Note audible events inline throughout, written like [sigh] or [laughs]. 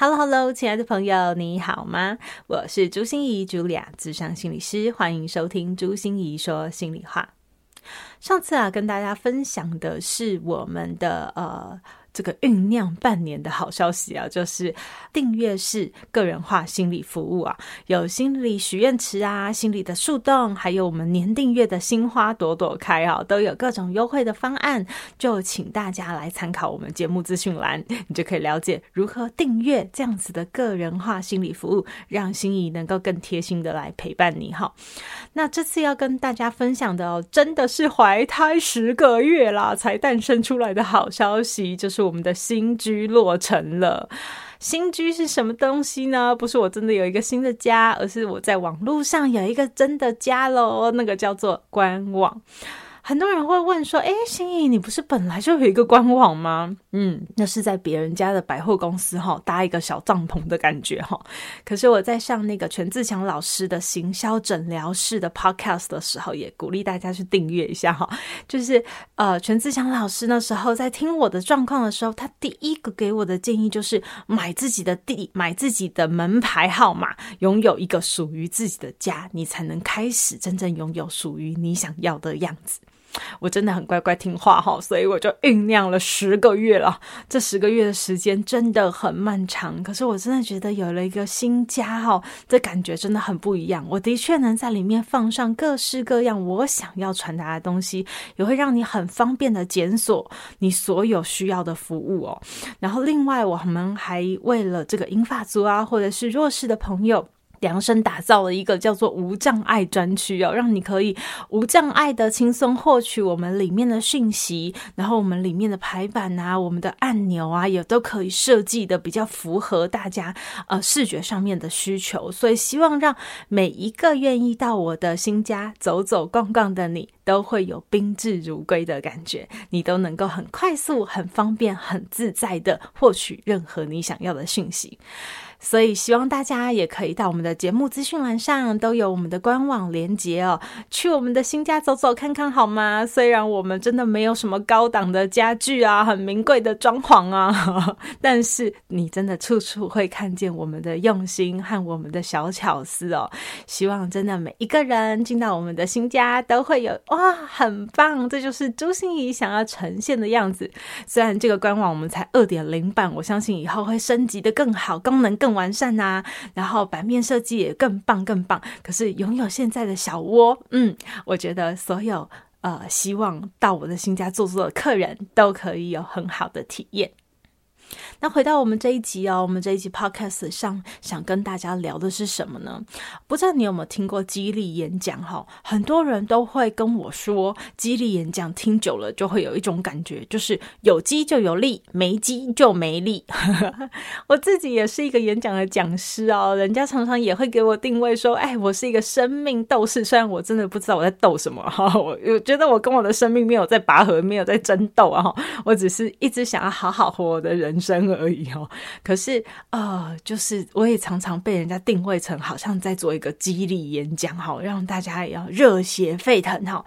Hello，Hello，亲爱的朋友，你好吗？我是朱心怡茱莉亚，智商心理师，欢迎收听朱心怡说心里话。上次啊，跟大家分享的是我们的呃。这个酝酿半年的好消息啊，就是订阅式个人化心理服务啊，有心理许愿池啊，心理的树洞，还有我们年订阅的心花朵朵开啊，都有各种优惠的方案，就请大家来参考我们节目资讯栏，你就可以了解如何订阅这样子的个人化心理服务，让心仪能够更贴心的来陪伴你哈。那这次要跟大家分享的哦，真的是怀胎十个月啦才诞生出来的好消息，就是。我们的新居落成了。新居是什么东西呢？不是我真的有一个新的家，而是我在网络上有一个真的家喽。那个叫做官网。很多人会问说：“哎，芯仪，你不是本来就有一个官网吗？”嗯，那是在别人家的百货公司哈，搭一个小帐篷的感觉哈。可是我在上那个全自强老师的行销诊疗室的 podcast 的时候，也鼓励大家去订阅一下哈。就是呃，全自强老师那时候在听我的状况的时候，他第一个给我的建议就是买自己的地，买自己的门牌号码，拥有一个属于自己的家，你才能开始真正拥有属于你想要的样子。我真的很乖乖听话哈，所以我就酝酿了十个月了。这十个月的时间真的很漫长，可是我真的觉得有了一个新家哈，这感觉真的很不一样。我的确能在里面放上各式各样我想要传达的东西，也会让你很方便的检索你所有需要的服务哦。然后另外，我们还为了这个银发族啊，或者是弱势的朋友。量身打造了一个叫做无障碍专区哦，让你可以无障碍的轻松获取我们里面的讯息，然后我们里面的排版啊，我们的按钮啊，也都可以设计的比较符合大家呃视觉上面的需求，所以希望让每一个愿意到我的新家走走逛逛的你，都会有宾至如归的感觉，你都能够很快速、很方便、很自在的获取任何你想要的讯息。所以希望大家也可以到我们的节目资讯栏上都有我们的官网连接哦，去我们的新家走走看看好吗？虽然我们真的没有什么高档的家具啊，很名贵的装潢啊，[laughs] 但是你真的处处会看见我们的用心和我们的小巧思哦。希望真的每一个人进到我们的新家都会有哇，很棒！这就是朱心仪想要呈现的样子。虽然这个官网我们才二点零版，我相信以后会升级的更好，功能更。更完善呐、然后版面设计也更棒更棒。可是拥有现在的小窝，嗯，我觉得所有呃希望到我的新家坐坐的客人都可以有很好的体验。那回到我们这一集哦，我们这一集 podcast 上想跟大家聊的是什么呢？不知道你有没有听过激励演讲哈？很多人都会跟我说，激励演讲听久了就会有一种感觉，就是有激就有力，没激就没励。[laughs] 我自己也是一个演讲的讲师哦，人家常常也会给我定位说，哎，我是一个生命斗士。虽然我真的不知道我在斗什么哈，[laughs] 我我觉得我跟我的生命没有在拔河，没有在争斗啊，我只是一直想要好好活我的人生。而已哦，[laughs] 可是呃，就是我也常常被人家定位成好像在做一个激励演讲，好让大家也要热血沸腾哈。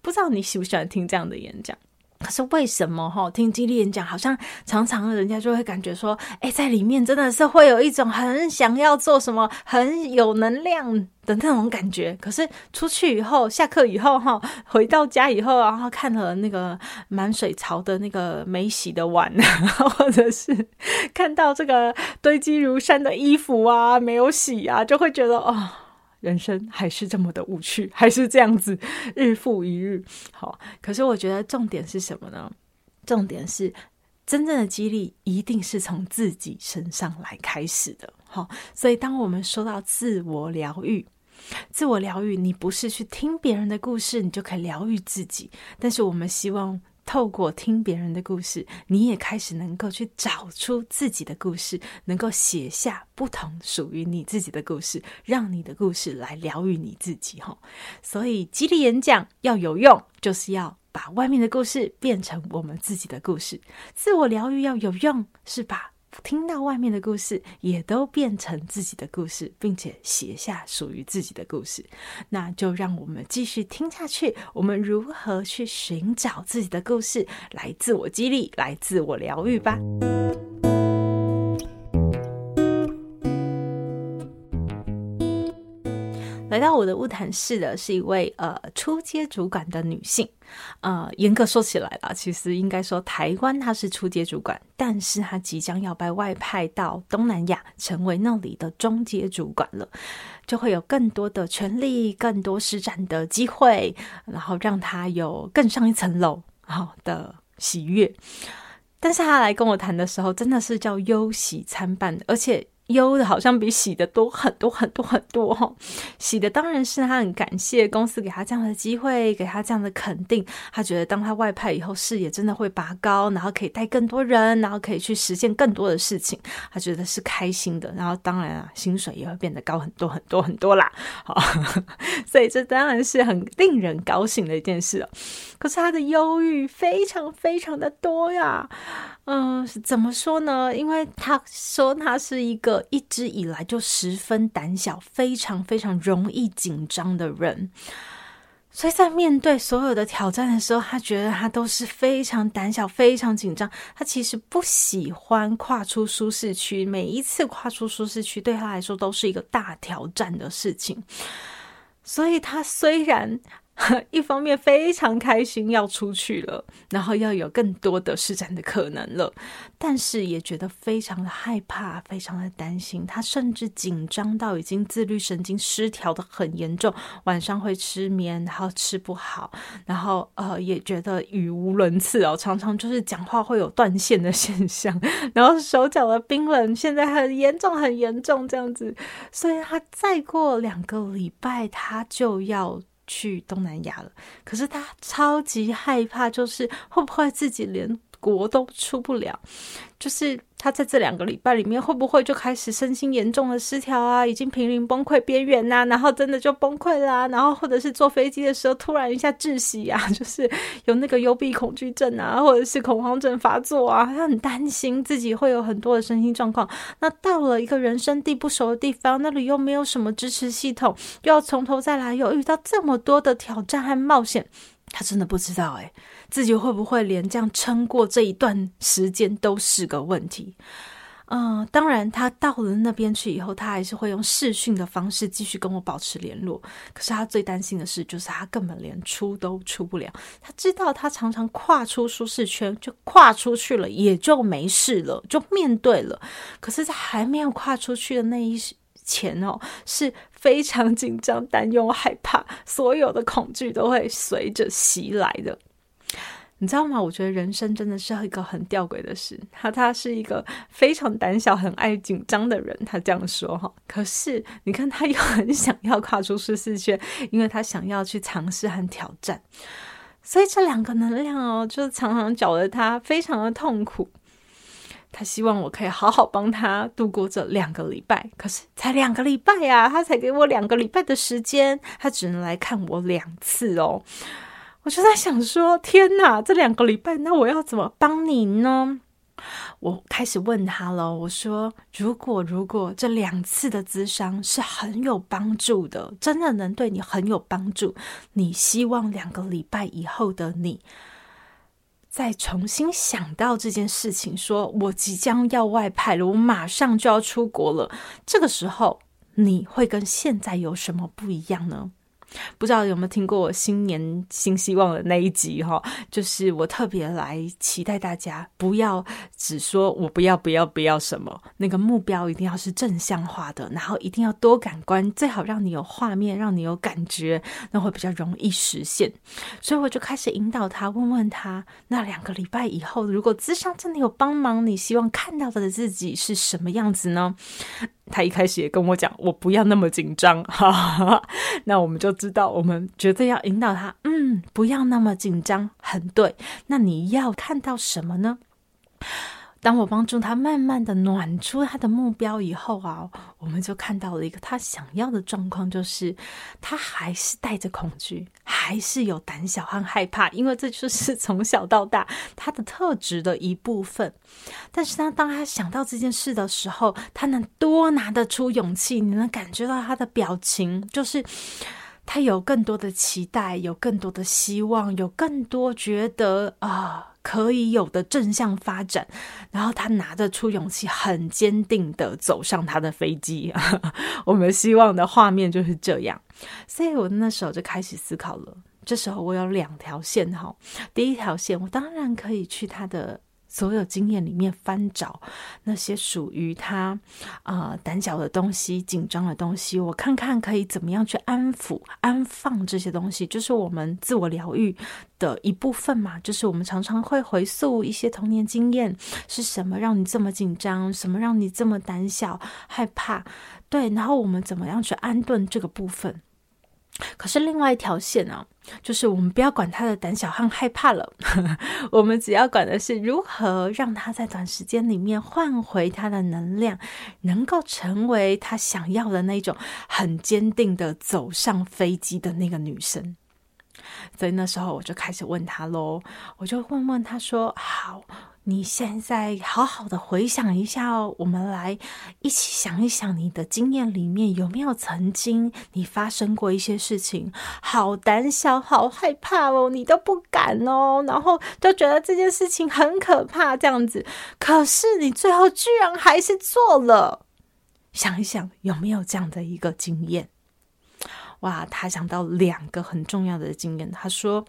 不知道你喜不喜欢听这样的演讲？可是为什么哈听激励演讲，好像常常人家就会感觉说，哎，在里面真的是会有一种很想要做什么，很有能量的那种感觉。可是出去以后，下课以后哈，回到家以后，然后看了那个满水槽的那个没洗的碗，[laughs] 或者是看到这个堆积如山的衣服啊，没有洗啊，就会觉得哦。人生还是这么的无趣，还是这样子日复一日。好，可是我觉得重点是什么呢？重点是真正的激励一定是从自己身上来开始的。好，所以当我们说到自我疗愈，自我疗愈，你不是去听别人的故事，你就可以疗愈自己。但是我们希望透过听别人的故事，你也开始能够去找出自己的故事，能够写下不同属于你自己的故事，让你的故事来疗愈你自己。哈，所以激励演讲要有用，就是要把外面的故事变成我们自己的故事；自我疗愈要有用，是吧。听到外面的故事，也都变成自己的故事，并且写下属于自己的故事。那就让我们继续听下去。我们如何去寻找自己的故事，来自我激励，来自我疗愈吧。来到我的晤谈室的是一位呃初阶主管的女性，呃，严格说起来啦，其实应该说台湾她是初阶主管，但是她即将要被外派到东南亚，成为那里的中阶主管了，就会有更多的权利、更多施展的机会，然后让她有更上一层楼好的喜悦。但是她来跟我谈的时候，真的是叫忧喜参半，而且。忧的好像比喜的多很多很多很多哈，喜的当然是他很感谢公司给他这样的机会，给他这样的肯定。他觉得当他外派以后，视野真的会拔高，然后可以带更多人，然后可以去实现更多的事情，他觉得是开心的。然后当然啊，薪水也会变得高很多很多很多啦。[laughs] 好，所以这当然是很令人高兴的一件事哦。可是他的忧郁非常非常的多呀。嗯，怎么说呢？因为他说他是一个一直以来就十分胆小、非常非常容易紧张的人，所以在面对所有的挑战的时候，他觉得他都是非常胆小、非常紧张。他其实不喜欢跨出舒适区，每一次跨出舒适区对他来说都是一个大挑战的事情。所以他虽然。[laughs] 一方面非常开心要出去了，然后要有更多的施展的可能了，但是也觉得非常的害怕，非常的担心。他甚至紧张到已经自律神经失调的很严重，晚上会失眠，然后吃不好，然后呃也觉得语无伦次哦，常常就是讲话会有断线的现象，然后手脚的冰冷，现在很严重很严重这样子。所以他再过两个礼拜，他就要。去东南亚了，可是他超级害怕，就是会不会自己连国都出不了，就是。他在这两个礼拜里面会不会就开始身心严重的失调啊？已经濒临崩溃边缘呐，然后真的就崩溃啦、啊，然后或者是坐飞机的时候突然一下窒息啊，[laughs] 就是有那个幽闭恐惧症啊，或者是恐慌症发作啊，他很担心自己会有很多的身心状况。那到了一个人生地不熟的地方，那里又没有什么支持系统，又要从头再来，又遇到这么多的挑战和冒险。他真的不知道，诶，自己会不会连这样撑过这一段时间都是个问题。嗯，当然，他到了那边去以后，他还是会用视讯的方式继续跟我保持联络。可是他最担心的事就是他根本连出都出不了。他知道他常常跨出舒适圈，就跨出去了，也就没事了，就面对了。可是，在还没有跨出去的那一前哦，是非常紧张、担忧、害怕，所有的恐惧都会随着袭来的。你知道吗？我觉得人生真的是一个很吊诡的事。他他是一个非常胆小、很爱紧张的人，他这样说哈。可是你看，他又很想要跨出舒适圈，因为他想要去尝试和挑战。所以这两个能量哦，就常常搅得他非常的痛苦。他希望我可以好好帮他度过这两个礼拜，可是才两个礼拜呀，他才给我两个礼拜的时间，他只能来看我两次哦。我就在想说，天哪，这两个礼拜，那我要怎么帮你呢？我开始问他了，我说，如果如果这两次的咨商是很有帮助的，真的能对你很有帮助，你希望两个礼拜以后的你，再重新想到这件事情，说我即将要外派了，我马上就要出国了。这个时候，你会跟现在有什么不一样呢？不知道有没有听过我新年新希望的那一集哈？就是我特别来期待大家不要只说我不要不要不要什么，那个目标一定要是正向化的，然后一定要多感官，最好让你有画面，让你有感觉，那会比较容易实现。所以我就开始引导他，问问他，那两个礼拜以后，如果咨商真的有帮忙，你希望看到的自己是什么样子呢？他一开始也跟我讲，我不要那么紧张，[laughs] 哈哈，那我们就知道，我们绝对要引导他，嗯，不要那么紧张，很对。那你要看到什么呢？当我帮助他慢慢的暖出他的目标以后啊，我们就看到了一个他想要的状况，就是他还是带着恐惧，还是有胆小和害怕，因为这就是从小到大他的特质的一部分。但是他当他想到这件事的时候，他能多拿得出勇气，你能感觉到他的表情，就是他有更多的期待，有更多的希望，有更多觉得啊。可以有的正向发展，然后他拿得出勇气，很坚定的走上他的飞机。[laughs] 我们希望的画面就是这样，所以我那时候就开始思考了。这时候我有两条线哈，第一条线我当然可以去他的。所有经验里面翻找那些属于他啊、呃、胆小的东西、紧张的东西，我看看可以怎么样去安抚、安放这些东西，就是我们自我疗愈的一部分嘛。就是我们常常会回溯一些童年经验，是什么让你这么紧张？什么让你这么胆小、害怕？对，然后我们怎么样去安顿这个部分？可是另外一条线呢、啊，就是我们不要管他的胆小和害怕了，[laughs] 我们只要管的是如何让他在短时间里面换回他的能量，能够成为他想要的那种很坚定的走上飞机的那个女生。所以那时候我就开始问他喽，我就问问他说：“好。”你现在好好的回想一下哦，我们来一起想一想，你的经验里面有没有曾经你发生过一些事情，好胆小，好害怕哦，你都不敢哦，然后就觉得这件事情很可怕这样子，可是你最后居然还是做了。想一想有没有这样的一个经验？哇，他想到两个很重要的经验，他说。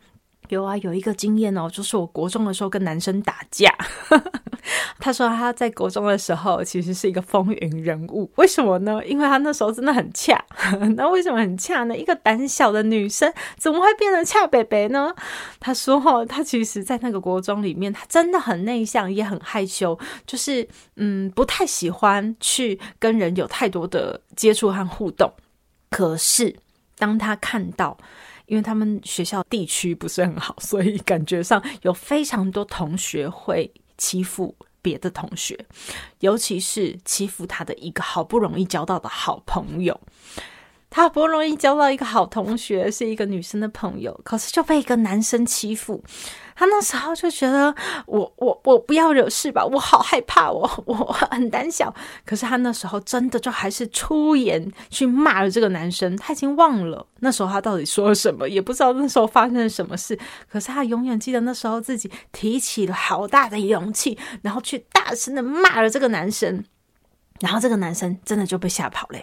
有啊，有一个经验哦，就是我国中的时候跟男生打架。[laughs] 他说他在国中的时候其实是一个风云人物，为什么呢？因为他那时候真的很恰。[laughs] 那为什么很恰呢？一个胆小的女生怎么会变得恰北北呢？他说，他其实在那个国中里面，他真的很内向，也很害羞，就是嗯，不太喜欢去跟人有太多的接触和互动。可是当他看到。因为他们学校地区不是很好，所以感觉上有非常多同学会欺负别的同学，尤其是欺负他的一个好不容易交到的好朋友。他不容易交到一个好同学，是一个女生的朋友，可是就被一个男生欺负。他那时候就觉得我我我不要惹事吧，我好害怕，[laughs] 我我很胆小。可是他那时候真的就还是出言去骂了这个男生。他已经忘了那时候他到底说了什么，也不知道那时候发生了什么事。可是他永远记得那时候自己提起了好大的勇气，然后去大声的骂了这个男生。然后这个男生真的就被吓跑了。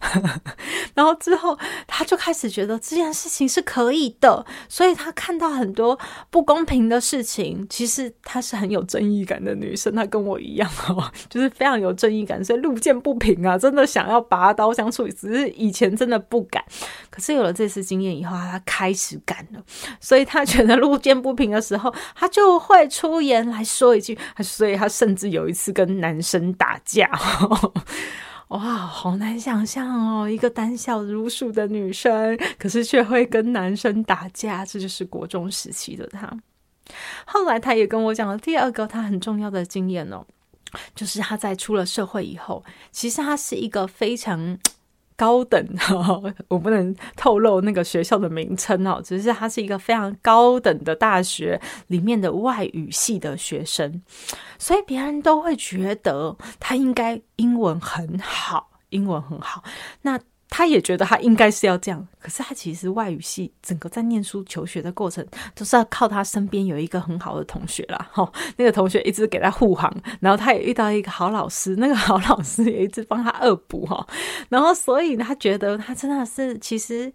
[laughs] 然后之后，他就开始觉得这件事情是可以的，所以他看到很多不公平的事情。其实她是很有正义感的女生，她跟我一样哦，就是非常有正义感，所以路见不平啊，真的想要拔刀相处。只是以前真的不敢，可是有了这次经验以后，他开始敢了。所以他觉得路见不平的时候，他就会出言来说一句。所以他甚至有一次跟男生打架。哇，好难想象哦！一个胆小如鼠的女生，可是却会跟男生打架，这就是国中时期的她。后来，她也跟我讲了第二个她很重要的经验哦，就是她在出了社会以后，其实她是一个非常。高等哈，[laughs] 我不能透露那个学校的名称哦，只是它是一个非常高等的大学里面的外语系的学生，所以别人都会觉得他应该英文很好，英文很好。那他也觉得他应该是要这样，可是他其实外语系整个在念书求学的过程都是要靠他身边有一个很好的同学啦。哈，那个同学一直给他护航，然后他也遇到一个好老师，那个好老师也一直帮他恶补哈，然后所以他觉得他真的是其实，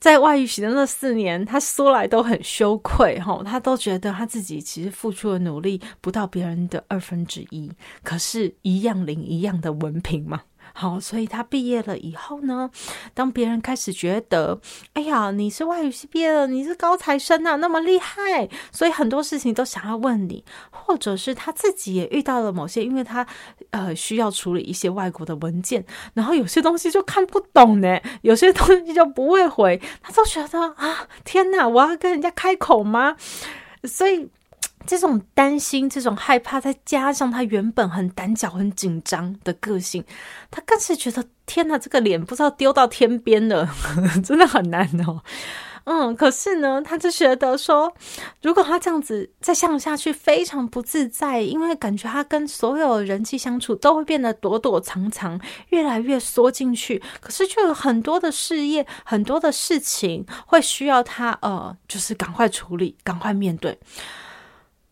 在外语系的那四年，他说来都很羞愧哈，他都觉得他自己其实付出的努力不到别人的二分之一，可是，一样领一样的文凭嘛。好，所以他毕业了以后呢，当别人开始觉得，哎呀，你是外语系毕业的，你是高材生啊，那么厉害，所以很多事情都想要问你，或者是他自己也遇到了某些，因为他呃需要处理一些外国的文件，然后有些东西就看不懂呢，有些东西就不会回，他都觉得啊，天哪，我要跟人家开口吗？所以。这种担心、这种害怕，再加上他原本很胆小、很紧张的个性，他更是觉得天哪，这个脸不知道丢到天边了，[laughs] 真的很难哦。嗯，可是呢，他就觉得说，如果他这样子再向下去，非常不自在，因为感觉他跟所有人际相处都会变得躲躲藏藏，越来越缩进去。可是就有很多的事业、很多的事情会需要他，呃，就是赶快处理、赶快面对。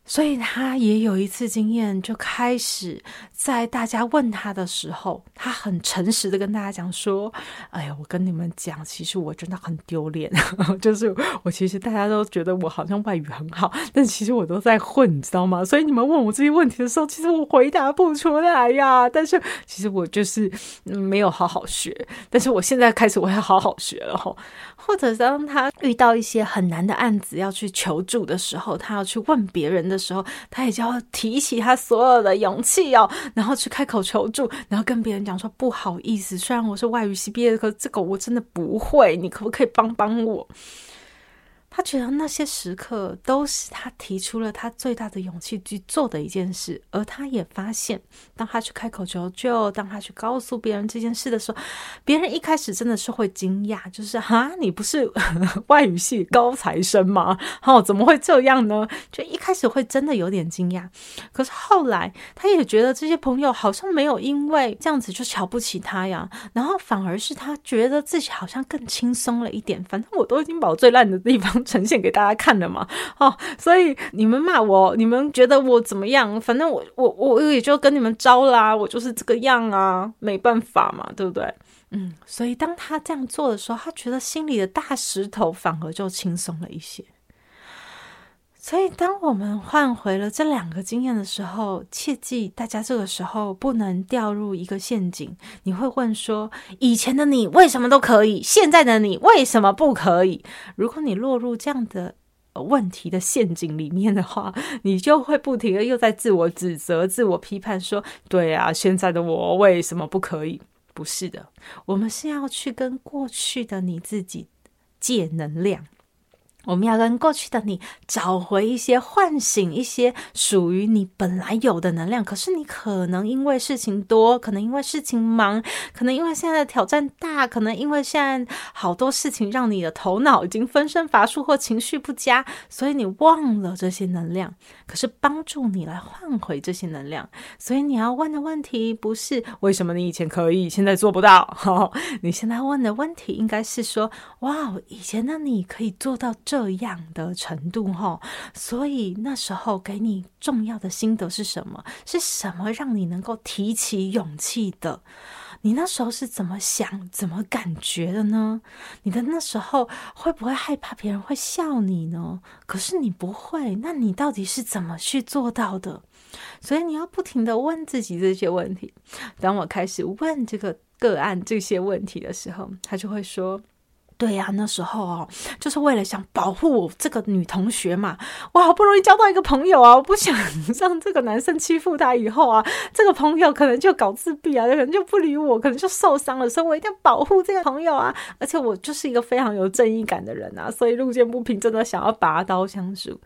所以他也有一次经验，就开始在大家问他的时候，他很诚实的跟大家讲说：“哎呀，我跟你们讲，其实我真的很丢脸，[laughs] 就是我其实大家都觉得我好像外语很好，但其实我都在混，你知道吗？所以你们问我这些问题的时候，其实我回答不出来呀。但是其实我就是没有好好学，但是我现在开始我要好好学了哈。或者当他遇到一些很难的案子要去求助的时候，他要去问别人的。”时候，他也就要提起他所有的勇气哦，然后去开口求助，然后跟别人讲说：“不好意思，虽然我是外语系毕业的，可这个我真的不会，你可不可以帮帮我？”他觉得那些时刻都是他提出了他最大的勇气去做的一件事，而他也发现，当他去开口求救，当他去告诉别人这件事的时候，别人一开始真的是会惊讶，就是 [laughs] 哈，你不是外语系高材生吗？哦，怎么会这样呢？就一开始会真的有点惊讶，可是后来他也觉得这些朋友好像没有因为这样子就瞧不起他呀，然后反而是他觉得自己好像更轻松了一点，反正我都已经把我最烂的地方。呈现给大家看的嘛，哦，所以你们骂我，你们觉得我怎么样？反正我我我也就跟你们招啦，我就是这个样啊，没办法嘛，对不对？嗯，所以当他这样做的时候，他觉得心里的大石头反而就轻松了一些。所以，当我们换回了这两个经验的时候，切记大家这个时候不能掉入一个陷阱。你会问说：“以前的你为什么都可以，现在的你为什么不可以？”如果你落入这样的问题的陷阱里面的话，你就会不停的又在自我指责、自我批判，说：“对啊，现在的我为什么不可以？”不是的，我们是要去跟过去的你自己借能量。我们要跟过去的你找回一些，唤醒一些属于你本来有的能量。可是你可能因为事情多，可能因为事情忙，可能因为现在的挑战大，可能因为现在好多事情让你的头脑已经分身乏术或情绪不佳，所以你忘了这些能量。可是帮助你来换回这些能量，所以你要问的问题不是为什么你以前可以，现在做不到。你现在问的问题应该是说：哇，以前的你可以做到。这样的程度哈，所以那时候给你重要的心得是什么？是什么让你能够提起勇气的？你那时候是怎么想、怎么感觉的呢？你的那时候会不会害怕别人会笑你呢？可是你不会，那你到底是怎么去做到的？所以你要不停地问自己这些问题。当我开始问这个个案这些问题的时候，他就会说。对呀、那时候哦，就是为了想保护我这个女同学嘛，我好不容易交到一个朋友啊，我不想 [laughs] 让这个男生欺负她，以后啊，这个朋友可能就搞自闭啊，可能就不理我，可能就受伤了，所以我一定要保护这个朋友啊。而且我就是一个非常有正义感的人啊，所以路见不平真的想要拔刀相助。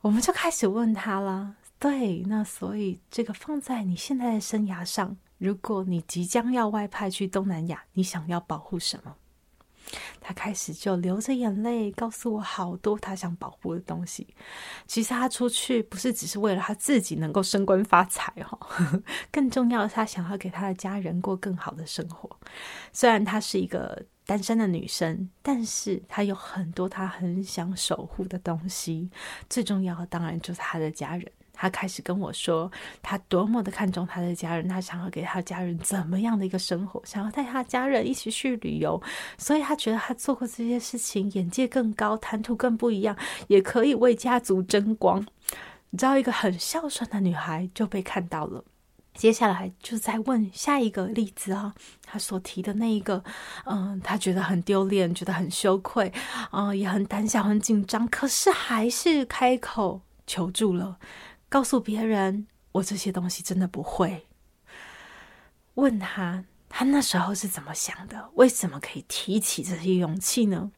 我们就开始问他了，对，那所以这个放在你现在的生涯上，如果你即将要外派去东南亚，你想要保护什么？他开始就流着眼泪，告诉我好多他想保护的东西。其实他出去不是只是为了他自己能够升官发财哈，[laughs] 更重要的是他想要给他的家人过更好的生活。虽然她是一个单身的女生，但是她有很多她很想守护的东西。最重要的当然就是她的家人。他开始跟我说，他多么的看重他的家人，他想要给他家人怎么样的一个生活，想要带他家人一起去旅游，所以他觉得他做过这些事情，眼界更高，谈吐更不一样，也可以为家族争光。你知道，一个很孝顺的女孩就被看到了。接下来就再问下一个例子啊，他所提的那一个，嗯，他觉得很丢脸，觉得很羞愧，啊，也很胆小，很紧张，可是还是开口求助了，告诉别人我这些东西真的不会。问他，他那时候是怎么想的？为什么可以提起这些勇气呢？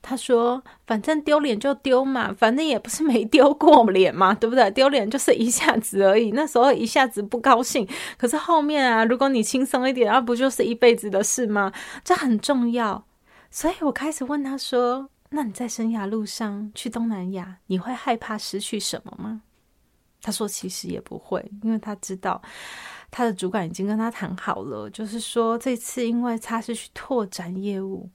他说：“反正丢脸就丢嘛，反正也不是没丢过脸嘛，对不对？丢脸就是一下子而已，那时候一下子不高兴，可是后面啊，如果你轻松一点，那不就是一辈子的事吗？这很重要。所以我开始问他说：‘那你在生涯路上去东南亚，你会害怕失去什么吗？’他说：‘其实也不会，因为他知道他的主管已经跟他谈好了，就是说这次因为他是去拓展业务。’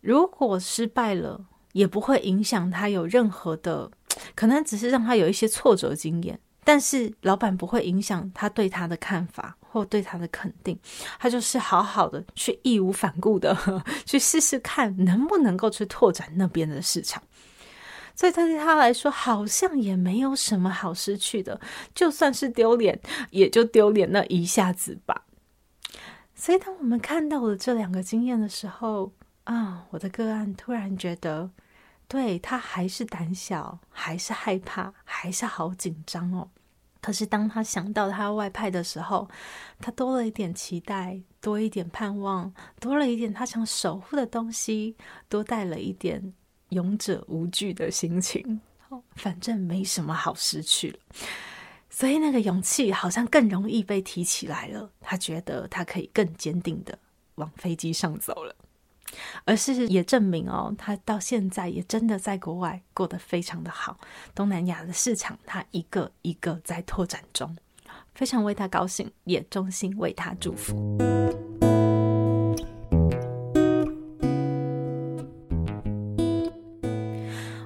如果失败了，也不会影响他有任何的，可能只是让他有一些挫折经验。但是老板不会影响他对他的看法或对他的肯定，他就是好好的去义无反顾的 [laughs] 去试试看能不能够去拓展那边的市场。所以对他来说，好像也没有什么好失去的，就算是丢脸，也就丢脸那一下子吧。所以当我们看到了这两个经验的时候，啊！我的个案突然觉得，对，他还是胆小，还是害怕，还是好紧张哦。可是当他想到他外派的时候，他多了一点期待，多一点盼望，多了一点他想守护的东西，多带了一点勇者无惧的心情。哦，反正没什么好失去了，所以那个勇气好像更容易被提起来了。他觉得他可以更坚定的往飞机上走了。而事实也证明哦，他到现在也真的在国外过得非常的好。东南亚的市场，他一个一个在拓展中，非常为他高兴，也衷心为他祝福。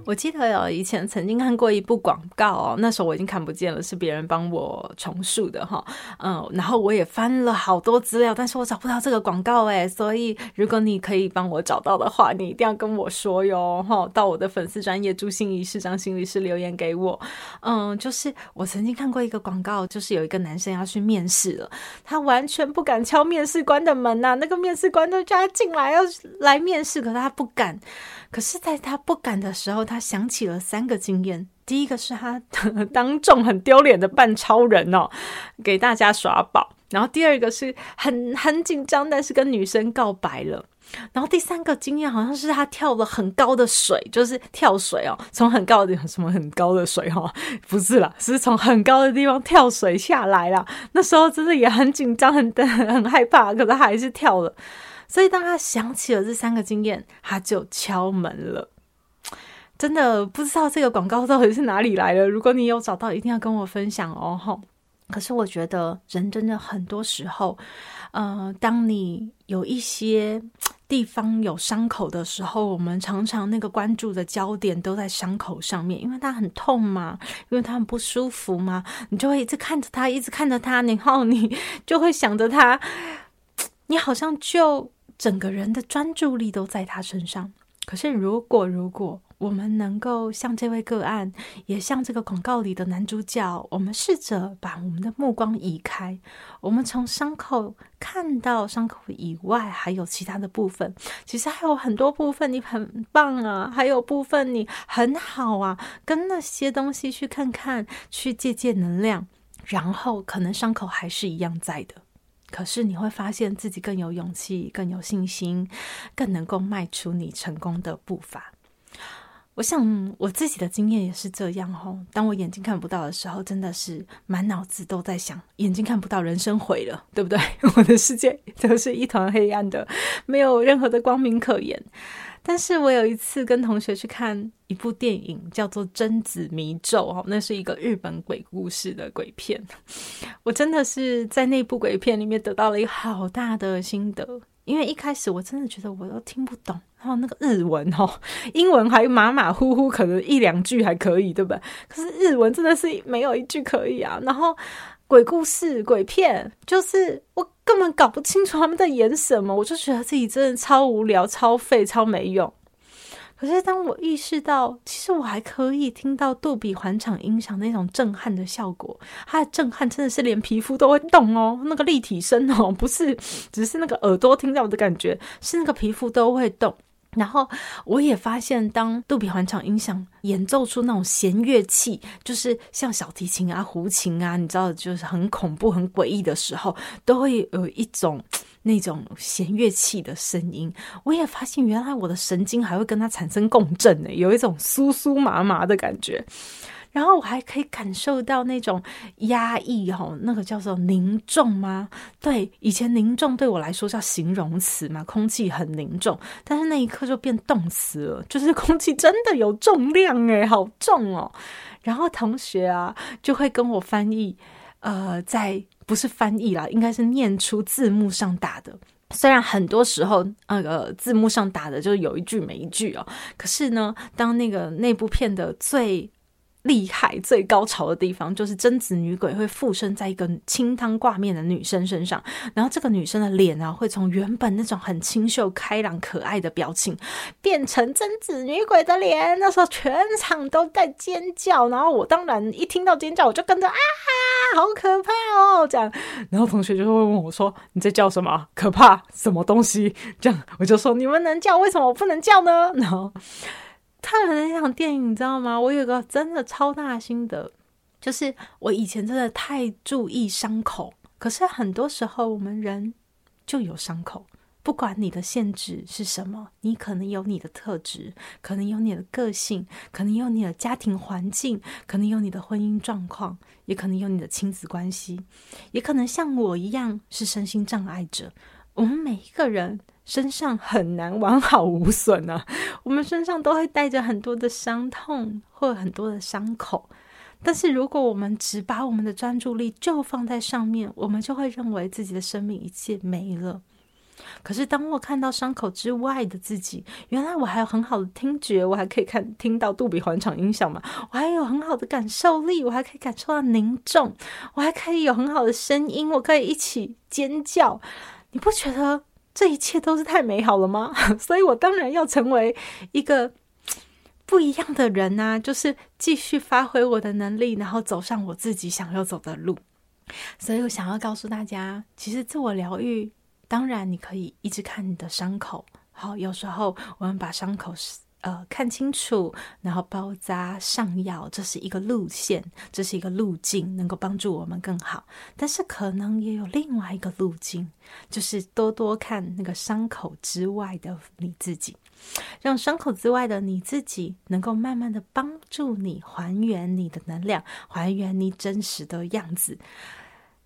我记得有以前曾经看过一部广告哦，那时候我已经看不见了，是别人帮我重述的哈。嗯，然后我也翻了好多资料，但是我找不到这个广告诶，所以如果你可以帮我找到的话，你一定要跟我说哟哈。到我的粉丝专业朱心仪视障心理师留言给我。嗯，就是我曾经看过一个广告，就是有一个男生要去面试了，他完全不敢敲面试官的门呐，那个面试官都叫他进来要来面试，可是他不敢。可是，在他不敢的时候，他他想起了三个经验。第一个是他 [laughs] 当众很丢脸的扮超人哦，给大家耍宝。然后第二个是很很紧张，但是跟女生告白了。然后第三个经验好像是他跳了很高的水，就是跳水哦，从很高的，什么很高的水、哦，不是啦，是从很高的地方跳水下来啦。那时候真的也很紧张，很很害怕，可是还是跳了。所以，当他想起了这三个经验，他就敲门了。真的不知道这个广告到底是哪里来的。如果你有找到，一定要跟我分享哦。吼，可是我觉得人真的很多时候，呃，当你有一些地方有伤口的时候，我们常常那个关注的焦点都在伤口上面，因为它很痛嘛，因为它很不舒服嘛，你就会一直看着它，一直看着它，然后你 [laughs] 就会想着它，[tsk] 你好像就。整个人的专注力都在他身上。可是，如果如果我们能够像这位个案，也像这个广告里的男主角，我们试着把我们的目光移开，我们从伤口看到伤口以外还有其他的部分。其实还有很多部分你很棒啊，还有部分你很好啊，跟那些东西去看看，去借借能量，然后可能伤口还是一样在的。可是你会发现自己更有勇气，更有信心，更能够迈出你成功的步伐。我想我自己的经验也是这样哦。当我眼睛看不到的时候，真的是满脑子都在想，眼睛看不到，人生毁了，对不对？[laughs] 我的世界都是一团黑暗的，没有任何的光明可言。但是我有一次跟同学去看一部电影，叫做《贞子迷咒》哦，那是一个日本鬼故事的鬼片。[laughs] 我真的是在那部鬼片里面得到了一个好大的心得，因为一开始我真的觉得我都听不懂，然后那个日文哦，英文还马马虎虎，可能一两句还可以，对吧？可是日文真的是没有一句可以啊。然后鬼故事、鬼片，就是我。根本搞不清楚他们在演什么，我就觉得自己真的超无聊、超废、超没用。可是当我意识到，其实我还可以听到杜比环场音响那种震撼的效果，它的震撼真的是连皮肤都会动哦，那个立体声哦，不是只是那个耳朵听到的感觉，是那个皮肤都会动。然后我也发现，当杜比环场音响演奏出那种弦乐器，就是像小提琴啊、胡琴啊，你知道，就是很恐怖、很诡异的时候，都会有一种那种弦乐器的声音。我也发现，原来我的神经还会跟它产生共振呢，有一种酥酥麻麻的感觉。然后我还可以感受到那种压抑哦，那个叫做凝重吗？对，以前凝重对我来说叫形容词嘛，空气很凝重，但是那一刻就变动词了，就是空气真的有重量诶，好重哦。然后同学啊就会跟我翻译，呃，在不是翻译啦，应该是念出字幕上打的。虽然很多时候那个字幕上打的就是有一句没一句哦，可是呢，当那个那部片的最厉害最高潮的地方，就是贞子女鬼会附身在一个清汤挂面的女生身上，然后这个女生的脸啊，会从原本那种很清秀、开朗、可爱的表情，变成贞子女鬼的脸。那时候全场都在尖叫，然后我当然一听到尖叫，我就跟着啊，好可怕哦！这样，然后同学就会问我说：“你在叫什么？可怕？什么东西？”这样，我就说：“你们能叫，为什么我不能叫呢？”然后。看了那场电影，你知道吗？我有个真的超大心得，就是我以前真的太注意伤口。可是很多时候，我们人就有伤口，不管你的限制是什么，你可能有你的特质，可能有你的个性，可能有你的家庭环境，可能有你的婚姻状况，也可能有你的亲子关系，也可能像我一样是身心障碍者。我们每一个人。身上很难完好无损啊，[laughs] 我们身上都会带着很多的伤痛或很多的伤口。但是如果我们只把我们的专注力就放在上面，我们就会认为自己的生命一切没了。可是当我看到伤口之外的自己，原来我还有很好的听觉，我还可以看听到杜比环场音响嘛，我还有很好的感受力，我还可以感受到凝重，我还可以有很好的声音，我可以一起尖叫。你不觉得？这一切都是太美好了吗？[laughs] 所以我当然要成为一个不一样的人呐！就是继续发挥我的能力，然后走上我自己想要走的路。所以我想要告诉大家，其实自我疗愈，当然你可以一直看你的伤口。好，有时候我们把伤口呃，看清楚，然后包扎上药，这是一个路线，这是一个路径，能够帮助我们更好。但是可能也有另外一个路径，就是多多看那个伤口之外的你自己，让伤口之外的你自己能够慢慢的帮助你还原你的能量，还原你真实的样子。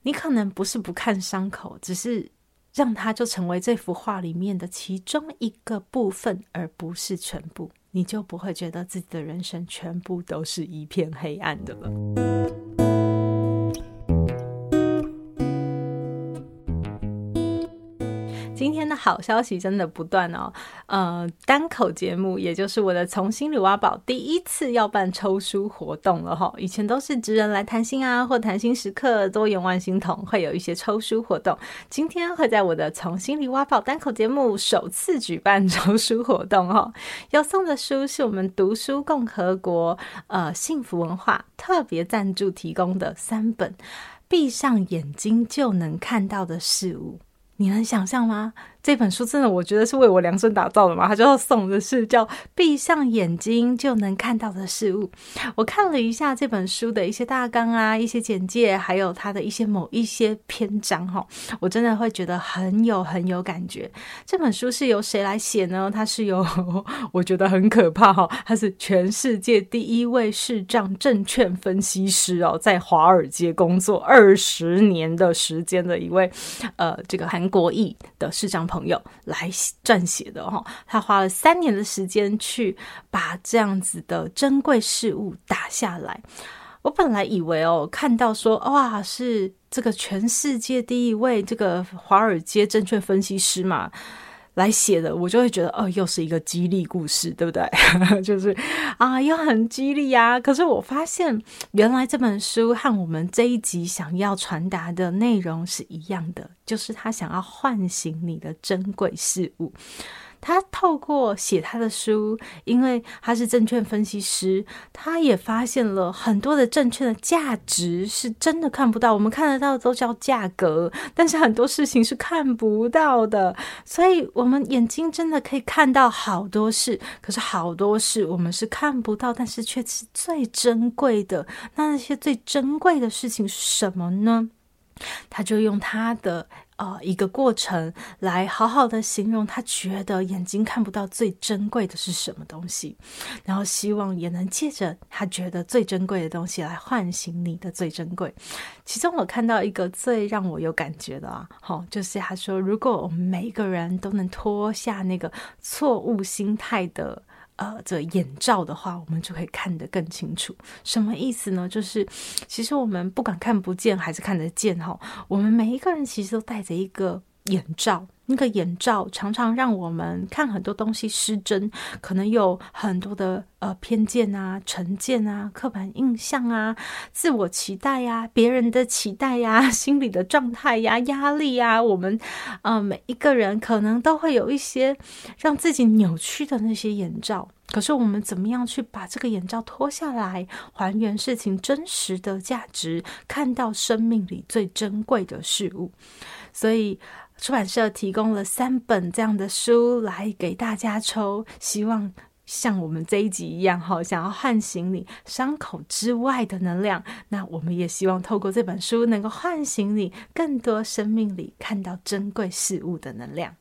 你可能不是不看伤口，只是。让它就成为这幅画里面的其中一个部分，而不是全部，你就不会觉得自己的人生全部都是一片黑暗的了。今天的好消息真的不断哦，呃，单口节目也就是我的从心里挖宝第一次要办抽书活动了哈，以前都是职人来谈心啊，或谈心时刻多元万星筒会有一些抽书活动，今天会在我的从心里挖宝单口节目首次举办抽书活动哦，要送的书是我们读书共和国呃幸福文化特别赞助提供的三本，闭上眼睛就能看到的事物。你能想象吗？这本书真的，我觉得是为我量身打造的嘛。他就要送的是叫“闭上眼睛就能看到的事物”。我看了一下这本书的一些大纲啊、一些简介，还有它的一些某一些篇章哈，我真的会觉得很有很有感觉。这本书是由谁来写呢？它是由 [laughs] 我觉得很可怕哈，他是全世界第一位视障证券分析师哦，在华尔街工作二十年的时间的一位呃，这个韩国裔的视障。朋友来撰写的哈，他花了三年的时间去把这样子的珍贵事物打下来。我本来以为哦，看到说哇，是这个全世界第一位这个华尔街证券分析师嘛。来写的，我就会觉得，哦，又是一个激励故事，对不对？[laughs] 就是啊，又很激励啊。可是我发现，原来这本书和我们这一集想要传达的内容是一样的，就是他想要唤醒你的珍贵事物。他透过写他的书，因为他是证券分析师，他也发现了很多的证券的价值是真的看不到，我们看得到的都叫价格，但是很多事情是看不到的。所以，我们眼睛真的可以看到好多事，可是好多事我们是看不到，但是却是最珍贵的。那那些最珍贵的事情是什么呢？他就用他的呃一个过程来好好的形容，他觉得眼睛看不到最珍贵的是什么东西，然后希望也能借着他觉得最珍贵的东西来唤醒你的最珍贵。其中我看到一个最让我有感觉的啊，好，就是他说，如果我们每个人都能脱下那个错误心态的。呃，这眼罩的话，我们就可以看得更清楚。什么意思呢？就是其实我们不管看不见还是看得见哈，我们每一个人其实都带着一个眼罩。那个眼罩常常让我们看很多东西失真，可能有很多的呃偏见啊、成见啊、刻板印象啊、自我期待呀、别人的期待呀、[laughs] 心理的状态呀、压力呀，我们呃每一个人可能都会有一些让自己扭曲的那些眼罩。可是我们怎么样去把这个眼罩脱下来，还原事情真实的价值，看到生命里最珍贵的事物？所以。出版社提供了三本这样的书来给大家抽，希望像我们这一集一样，哈，想要唤醒你伤口之外的能量。那我们也希望透过这本书，能够唤醒你更多生命里看到珍贵事物的能量。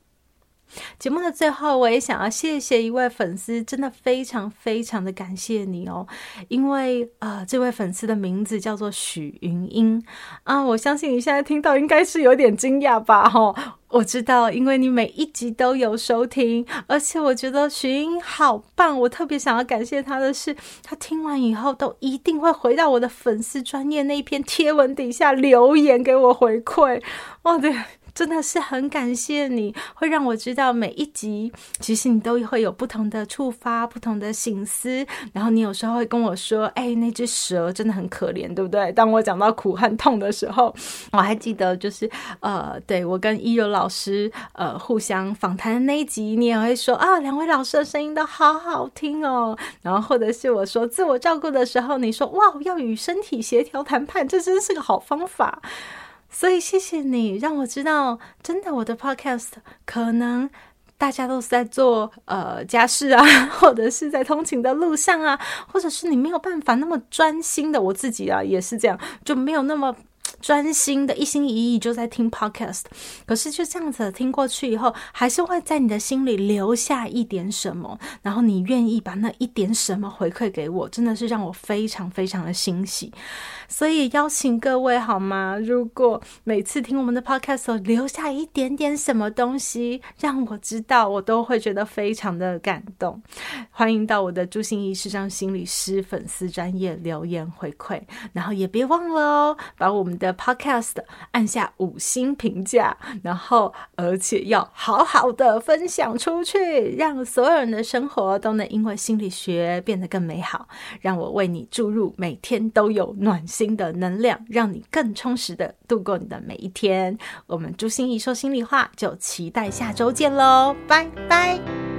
节目的最后，我也想要谢谢一位粉丝，真的非常非常的感谢你哦，因为呃，这位粉丝的名字叫做许云英啊，我相信你现在听到应该是有点惊讶吧？哈，我知道，因为你每一集都有收听，而且我觉得许云英好棒，我特别想要感谢他的是，他听完以后都一定会回到我的粉丝专业那一篇贴文底下留言给我回馈，哦，对。真的是很感谢你，会让我知道每一集其实你都会有不同的触发、不同的醒思。然后你有时候会跟我说：“哎，那只蛇真的很可怜，对不对？”当我讲到苦和痛的时候，我还记得就是呃，对我跟一柔老师呃互相访谈的那一集，你也会说啊，两位老师的声音都好好听哦。然后或者是我说自我照顾的时候，你说哇，要与身体协调谈判，这真是个好方法。所以谢谢你，让我知道，真的我的 podcast 可能大家都是在做呃家事啊，[laughs] 或者是在通勤的路上啊，或者是你没有办法那么专心的，我自己啊也是这样，就没有那么。专心的一心一意就在听 podcast，可是就这样子听过去以后，还是会在你的心里留下一点什么，然后你愿意把那一点什么回馈给我，真的是让我非常非常的欣喜。所以邀请各位好吗？如果每次听我们的 podcast 留下一点点什么东西，让我知道，我都会觉得非常的感动。欢迎到我的朱心仪视障心理师粉丝专业留言回馈，然后也别忘了哦，把我们的。Podcast 按下五星评价，然后而且要好好的分享出去，让所有人的生活都能因为心理学变得更美好。让我为你注入每天都有暖心的能量，让你更充实的度过你的每一天。我们朱心怡说心里话，就期待下周见喽，拜拜。